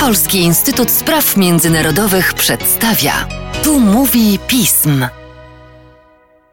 Polski Instytut Spraw Międzynarodowych przedstawia. Tu mówi pism.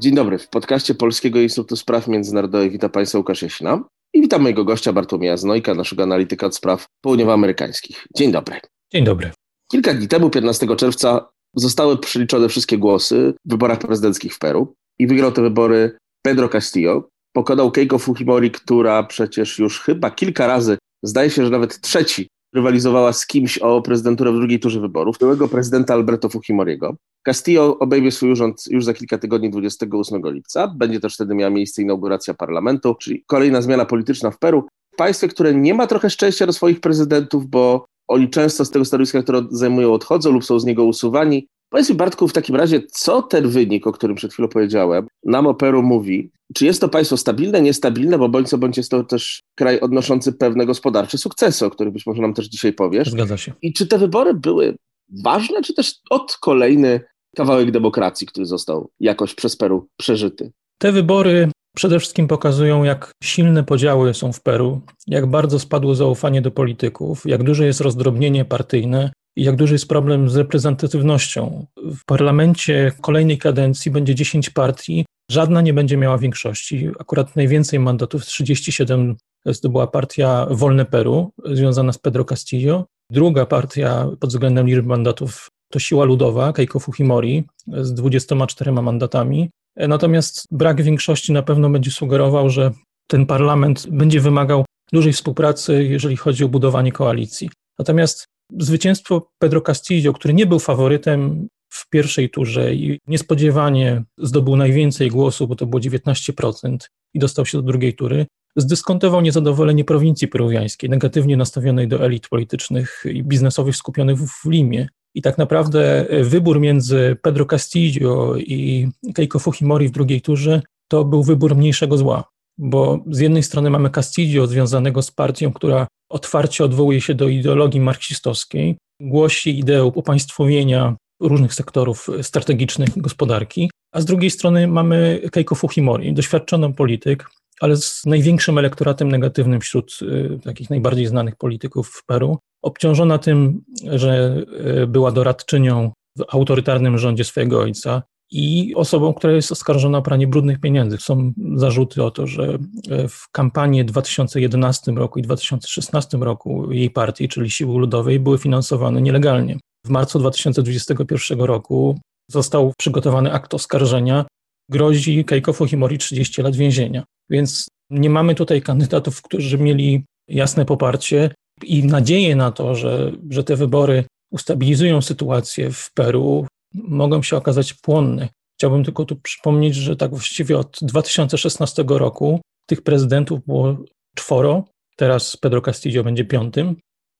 Dzień dobry. W podcaście Polskiego Instytutu Spraw Międzynarodowych witam Państwa Łukasz Jasina i witam mojego gościa Bartłomieja Znojka, naszego analityka od spraw południowoamerykańskich. Dzień dobry. Dzień dobry. Kilka dni temu, 15 czerwca, zostały przeliczone wszystkie głosy w wyborach prezydenckich w Peru i wygrał te wybory Pedro Castillo. Pokonał Keiko Fujimori, która przecież już chyba kilka razy, zdaje się, że nawet trzeci, rywalizowała z kimś o prezydenturę w drugiej turze wyborów, byłego prezydenta Alberto Fujimoriego. Castillo obejmie swój urząd już za kilka tygodni, 28 lipca. Będzie też wtedy miała miejsce inauguracja parlamentu, czyli kolejna zmiana polityczna w Peru. Państwie, które nie ma trochę szczęścia do swoich prezydentów, bo oni często z tego stanowiska, które zajmują, odchodzą lub są z niego usuwani. Powiedz mi, Bartku, w takim razie, co ten wynik, o którym przed chwilą powiedziałem, nam o Peru mówi? Czy jest to państwo stabilne, niestabilne, bo bądź co bądź jest to też kraj odnoszący pewne gospodarcze sukcesy, o których być może nam też dzisiaj powiesz. Zgadza się. I czy te wybory były ważne, czy też od kolejny kawałek demokracji, który został jakoś przez Peru przeżyty? Te wybory przede wszystkim pokazują, jak silne podziały są w Peru, jak bardzo spadło zaufanie do polityków, jak duże jest rozdrobnienie partyjne jak duży jest problem z reprezentatywnością. W parlamencie kolejnej kadencji będzie 10 partii, żadna nie będzie miała większości. Akurat najwięcej mandatów, 37, zdobyła partia Wolne Peru, związana z Pedro Castillo. Druga partia pod względem liczby mandatów to Siła Ludowa, Keiko Fujimori, z 24 mandatami. Natomiast brak większości na pewno będzie sugerował, że ten parlament będzie wymagał dużej współpracy, jeżeli chodzi o budowanie koalicji. Natomiast zwycięstwo Pedro Castillo, który nie był faworytem w pierwszej turze i niespodziewanie zdobył najwięcej głosów, bo to było 19% i dostał się do drugiej tury, zdyskontował niezadowolenie prowincji peruwiańskiej, negatywnie nastawionej do elit politycznych i biznesowych skupionych w Limie. I tak naprawdę wybór między Pedro Castillo i Keiko Fujimori w drugiej turze to był wybór mniejszego zła, bo z jednej strony mamy Castillo związanego z partią, która otwarcie odwołuje się do ideologii marksistowskiej, głosi ideę upaństwowienia różnych sektorów strategicznych gospodarki, a z drugiej strony mamy Keiko Fujimori, doświadczoną polityk, ale z największym elektoratem negatywnym wśród y, takich najbardziej znanych polityków w Peru, obciążona tym, że y, była doradczynią w autorytarnym rządzie swojego ojca i osobą, która jest oskarżona o pranie brudnych pieniędzy. Są zarzuty o to, że y, w kampanii 2011 roku i 2016 roku jej partii, czyli Siły Ludowej, były finansowane nielegalnie. W marcu 2021 roku został przygotowany akt oskarżenia. Grozi Keiko Fujimori 30 lat więzienia. Więc nie mamy tutaj kandydatów, którzy mieli jasne poparcie i nadzieję na to, że, że te wybory ustabilizują sytuację w Peru, mogą się okazać płonne. Chciałbym tylko tu przypomnieć, że tak właściwie od 2016 roku tych prezydentów było czworo, teraz Pedro Castillo będzie piątym.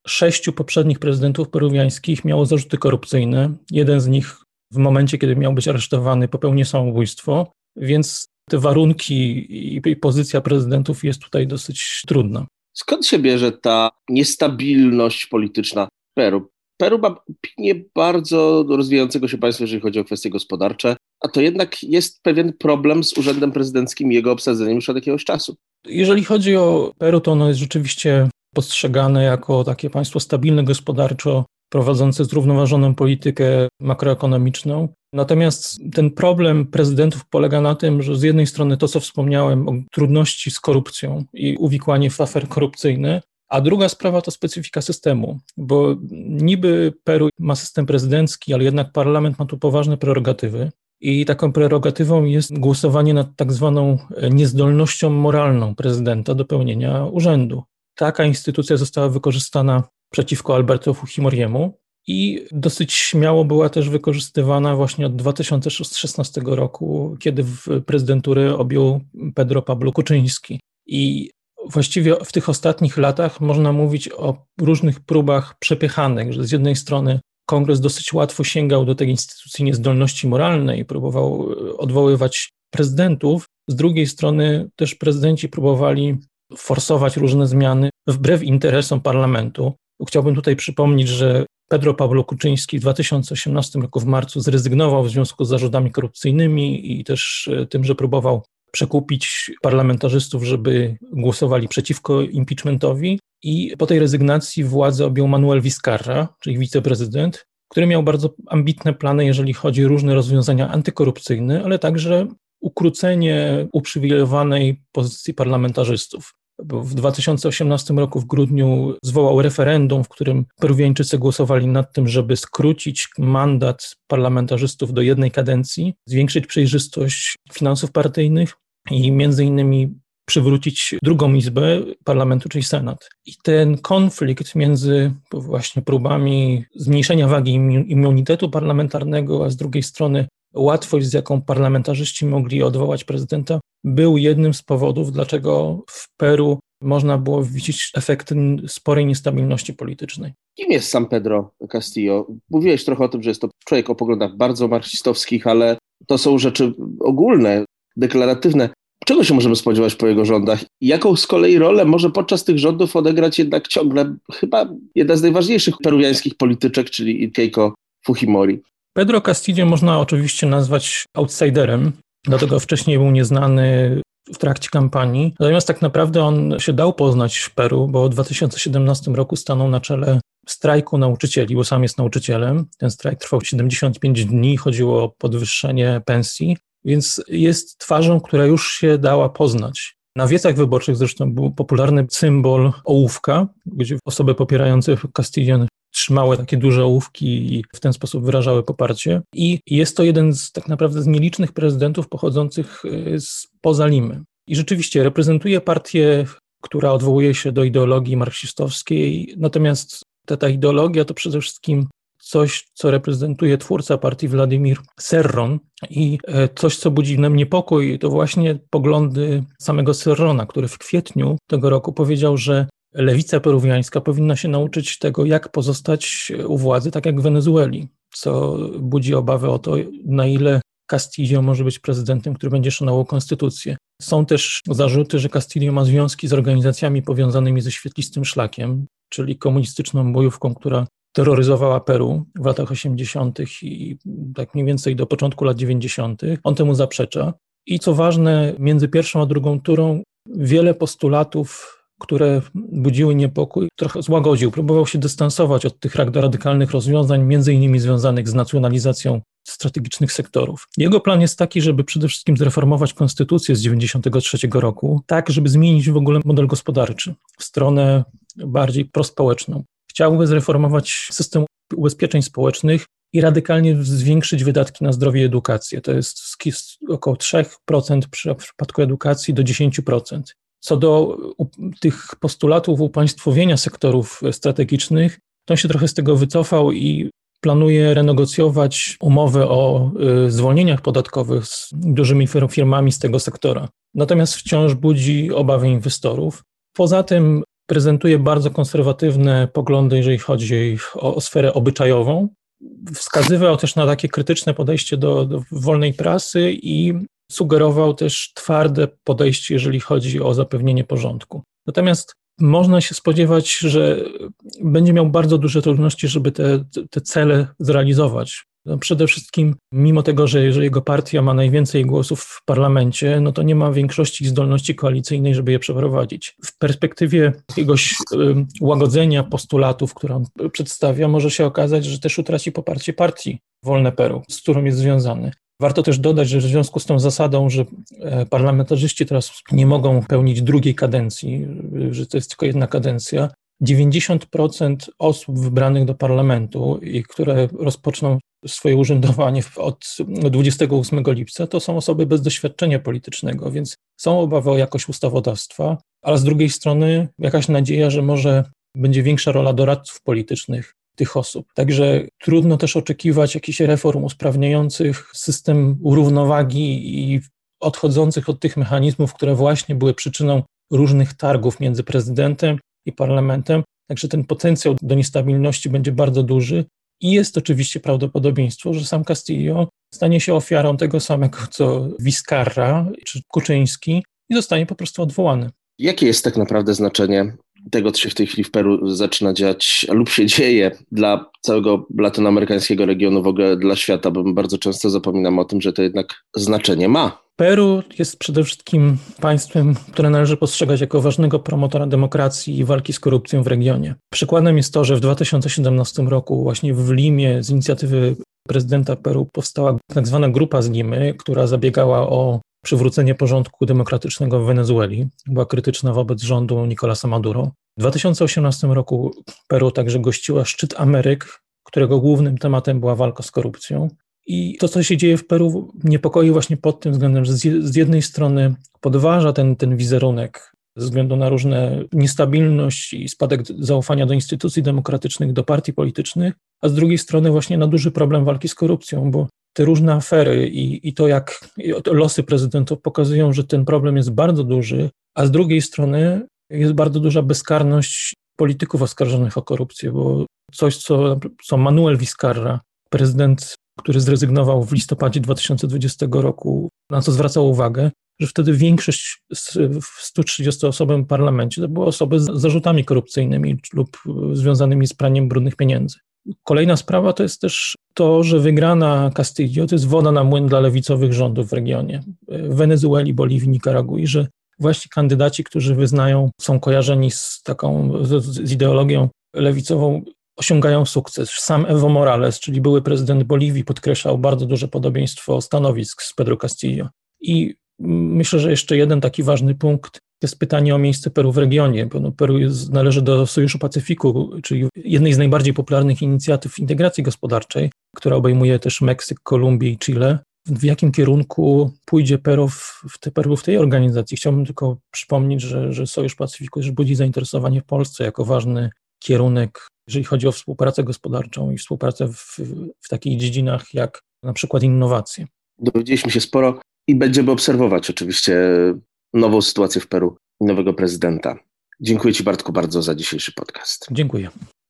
Sześciu poprzednich prezydentów peruwiańskich miało zarzuty korupcyjne. Jeden z nich w momencie, kiedy miał być aresztowany, popełnił samobójstwo, więc te warunki i pozycja prezydentów jest tutaj dosyć trudna. Skąd się bierze ta niestabilność polityczna Peru? Peru ma opinię bardzo rozwijającego się państwa, jeżeli chodzi o kwestie gospodarcze, a to jednak jest pewien problem z urzędem prezydenckim i jego obsadzeniem już od jakiegoś czasu. Jeżeli chodzi o Peru, to ono jest rzeczywiście postrzegane jako takie państwo stabilne gospodarczo, prowadzące zrównoważoną politykę makroekonomiczną. Natomiast ten problem prezydentów polega na tym, że z jednej strony to, co wspomniałem o trudności z korupcją i uwikłanie w afer korupcyjne, a druga sprawa to specyfika systemu, bo niby Peru ma system prezydencki, ale jednak parlament ma tu poważne prerogatywy. I taką prerogatywą jest głosowanie nad tak zwaną niezdolnością moralną prezydenta do pełnienia urzędu. Taka instytucja została wykorzystana przeciwko Alberto Fujimoriemu i dosyć śmiało była też wykorzystywana właśnie od 2016 roku, kiedy prezydenturę objął Pedro Pablo Kuczyński. I właściwie w tych ostatnich latach można mówić o różnych próbach przepychanek, że z jednej strony kongres dosyć łatwo sięgał do tej instytucji niezdolności moralnej i próbował odwoływać prezydentów, z drugiej strony też prezydenci próbowali forsować różne zmiany wbrew interesom parlamentu. Chciałbym tutaj przypomnieć, że Pedro Pablo Kuczyński w 2018 roku w marcu zrezygnował w związku z zarzutami korupcyjnymi i też e, tym, że próbował przekupić parlamentarzystów, żeby głosowali przeciwko impeachmentowi. I po tej rezygnacji władzę objął Manuel Vizcarra, czyli wiceprezydent, który miał bardzo ambitne plany, jeżeli chodzi o różne rozwiązania antykorupcyjne, ale także ukrócenie uprzywilejowanej pozycji parlamentarzystów. W 2018 roku w grudniu zwołał referendum, w którym Peruwieńczycy głosowali nad tym, żeby skrócić mandat parlamentarzystów do jednej kadencji, zwiększyć przejrzystość finansów partyjnych i między innymi przywrócić drugą izbę parlamentu, czyli Senat. I ten konflikt między właśnie próbami zmniejszenia wagi immunitetu parlamentarnego, a z drugiej strony łatwość, z jaką parlamentarzyści mogli odwołać prezydenta, był jednym z powodów, dlaczego w Peru można było widzieć efekty sporej niestabilności politycznej. Kim jest sam Pedro Castillo? Mówiłeś trochę o tym, że jest to człowiek o poglądach bardzo marksistowskich, ale to są rzeczy ogólne, deklaratywne. Czego się możemy spodziewać po jego rządach? Jaką z kolei rolę może podczas tych rządów odegrać jednak ciągle chyba jedna z najważniejszych peruwiańskich polityczek, czyli Keiko Fujimori? Pedro Castillo można oczywiście nazwać outsiderem, dlatego wcześniej był nieznany w trakcie kampanii. Natomiast tak naprawdę on się dał poznać w Peru, bo w 2017 roku stanął na czele strajku nauczycieli, bo sam jest nauczycielem. Ten strajk trwał 75 dni, chodziło o podwyższenie pensji, więc jest twarzą, która już się dała poznać. Na wiecach wyborczych zresztą był popularny symbol ołówka, gdzie osoby popierające Castillon trzymały takie duże ołówki i w ten sposób wyrażały poparcie. I jest to jeden z tak naprawdę z nielicznych prezydentów pochodzących y, z poza Limy. I rzeczywiście reprezentuje partię, która odwołuje się do ideologii marksistowskiej, natomiast ta, ta ideologia to przede wszystkim coś, co reprezentuje twórca partii Władimir Serron i e, coś, co budzi nam niepokój, to właśnie poglądy samego Serrona, który w kwietniu tego roku powiedział, że lewica peruwiańska powinna się nauczyć tego, jak pozostać u władzy, tak jak w Wenezueli, co budzi obawy o to, na ile Castillo może być prezydentem, który będzie szanował konstytucję. Są też zarzuty, że Castillo ma związki z organizacjami powiązanymi ze świetlistym szlakiem, czyli komunistyczną bojówką, która terroryzowała Peru w latach 80. i tak mniej więcej do początku lat 90. On temu zaprzecza. I co ważne, między pierwszą a drugą turą wiele postulatów które budziły niepokój, trochę złagodził. Próbował się dystansować od tych radykalnych rozwiązań, między innymi związanych z nacjonalizacją strategicznych sektorów. Jego plan jest taki, żeby przede wszystkim zreformować konstytucję z 1993 roku, tak, żeby zmienić w ogóle model gospodarczy w stronę bardziej prospołeczną. Chciałby zreformować system ubezpieczeń społecznych i radykalnie zwiększyć wydatki na zdrowie i edukację. To jest około 3% w przypadku edukacji do 10%. Co do tych postulatów upaństwowienia sektorów strategicznych, to on się trochę z tego wycofał i planuje renegocjować umowę o y, zwolnieniach podatkowych z dużymi firmami z tego sektora. Natomiast wciąż budzi obawy inwestorów. Poza tym prezentuje bardzo konserwatywne poglądy, jeżeli chodzi o, o sferę obyczajową. Wskazywał też na takie krytyczne podejście do, do wolnej prasy i sugerował też twarde podejście, jeżeli chodzi o zapewnienie porządku. Natomiast można się spodziewać, że będzie miał bardzo duże trudności, żeby te, te cele zrealizować. No przede wszystkim, mimo tego, że jeżeli jego partia ma najwięcej głosów w parlamencie, no to nie ma większości zdolności koalicyjnej, żeby je przeprowadzić. W perspektywie jakiegoś łagodzenia postulatów, które on przedstawia, może się okazać, że też utraci poparcie partii Wolne Peru, z którą jest związany. Warto też dodać, że w związku z tą zasadą, że e, parlamentarzyści teraz nie mogą pełnić drugiej kadencji, że to jest tylko jedna kadencja, 90% osób wybranych do parlamentu i które rozpoczną swoje urzędowanie od 28 lipca, to są osoby bez doświadczenia politycznego, więc są obawy o jakość ustawodawstwa, ale z drugiej strony jakaś nadzieja, że może będzie większa rola doradców politycznych tych osób. Także trudno też oczekiwać jakichś reform usprawniających system równowagi i odchodzących od tych mechanizmów, które właśnie były przyczyną różnych targów między prezydentem i parlamentem. Także ten potencjał do niestabilności będzie bardzo duży i jest oczywiście prawdopodobieństwo, że sam Castillo stanie się ofiarą tego samego co Vizcarra czy Kuczyński i zostanie po prostu odwołany. Jakie jest tak naprawdę znaczenie tego, co się w tej chwili w Peru zaczyna dziać lub się dzieje dla całego latynoamerykańskiego regionu, w ogóle dla świata, bo bardzo często zapominamy o tym, że to jednak znaczenie ma. Peru jest przede wszystkim państwem, które należy postrzegać jako ważnego promotora demokracji i walki z korupcją w regionie. Przykładem jest to, że w 2017 roku właśnie w Limie z inicjatywy prezydenta Peru powstała tak zwana grupa z Limy, która zabiegała o przywrócenie porządku demokratycznego w Wenezueli. Była krytyczna wobec rządu Nicolasa Maduro. W 2018 roku Peru także gościła szczyt Ameryk, którego głównym tematem była walka z korupcją. I to, co się dzieje w Peru, niepokoi właśnie pod tym względem, że z jednej strony podważa ten, ten wizerunek ze względu na różne niestabilność i spadek zaufania do instytucji demokratycznych, do partii politycznych, a z drugiej strony właśnie na duży problem walki z korupcją, bo te różne afery i, i to, jak losy prezydentów pokazują, że ten problem jest bardzo duży, a z drugiej strony jest bardzo duża bezkarność polityków oskarżonych o korupcję, bo coś, co, co Manuel Vizcarra, prezydent, który zrezygnował w listopadzie 2020 roku, na co zwracał uwagę, że wtedy większość z 130 osobom w parlamencie to były osoby z zarzutami korupcyjnymi lub związanymi z praniem brudnych pieniędzy. Kolejna sprawa to jest też to, że wygrana Castillo to jest woda na młyn dla lewicowych rządów w regionie, w Wenezueli, Boliwii, Nikaragui, że właśnie kandydaci, którzy wyznają, są kojarzeni z taką, z ideologią lewicową, osiągają sukces. Sam Evo Morales, czyli były prezydent Boliwii, podkreślał bardzo duże podobieństwo stanowisk z Pedro Castillo. I myślę, że jeszcze jeden taki ważny punkt jest pytanie o miejsce Peru w regionie, bo no Peru jest, należy do Sojuszu Pacyfiku, czyli jednej z najbardziej popularnych inicjatyw integracji gospodarczej, która obejmuje też Meksyk, Kolumbię i Chile. W jakim kierunku pójdzie Peru w, w, te, Peru w tej organizacji? Chciałbym tylko przypomnieć, że, że Sojusz Pacyfiku też budzi zainteresowanie w Polsce jako ważny kierunek, jeżeli chodzi o współpracę gospodarczą i współpracę w, w takich dziedzinach jak na przykład innowacje. Dowiedzieliśmy się sporo i będziemy obserwować oczywiście nową sytuację w Peru i nowego prezydenta. Dziękuję Ci Bartku bardzo za dzisiejszy podcast. Dziękuję.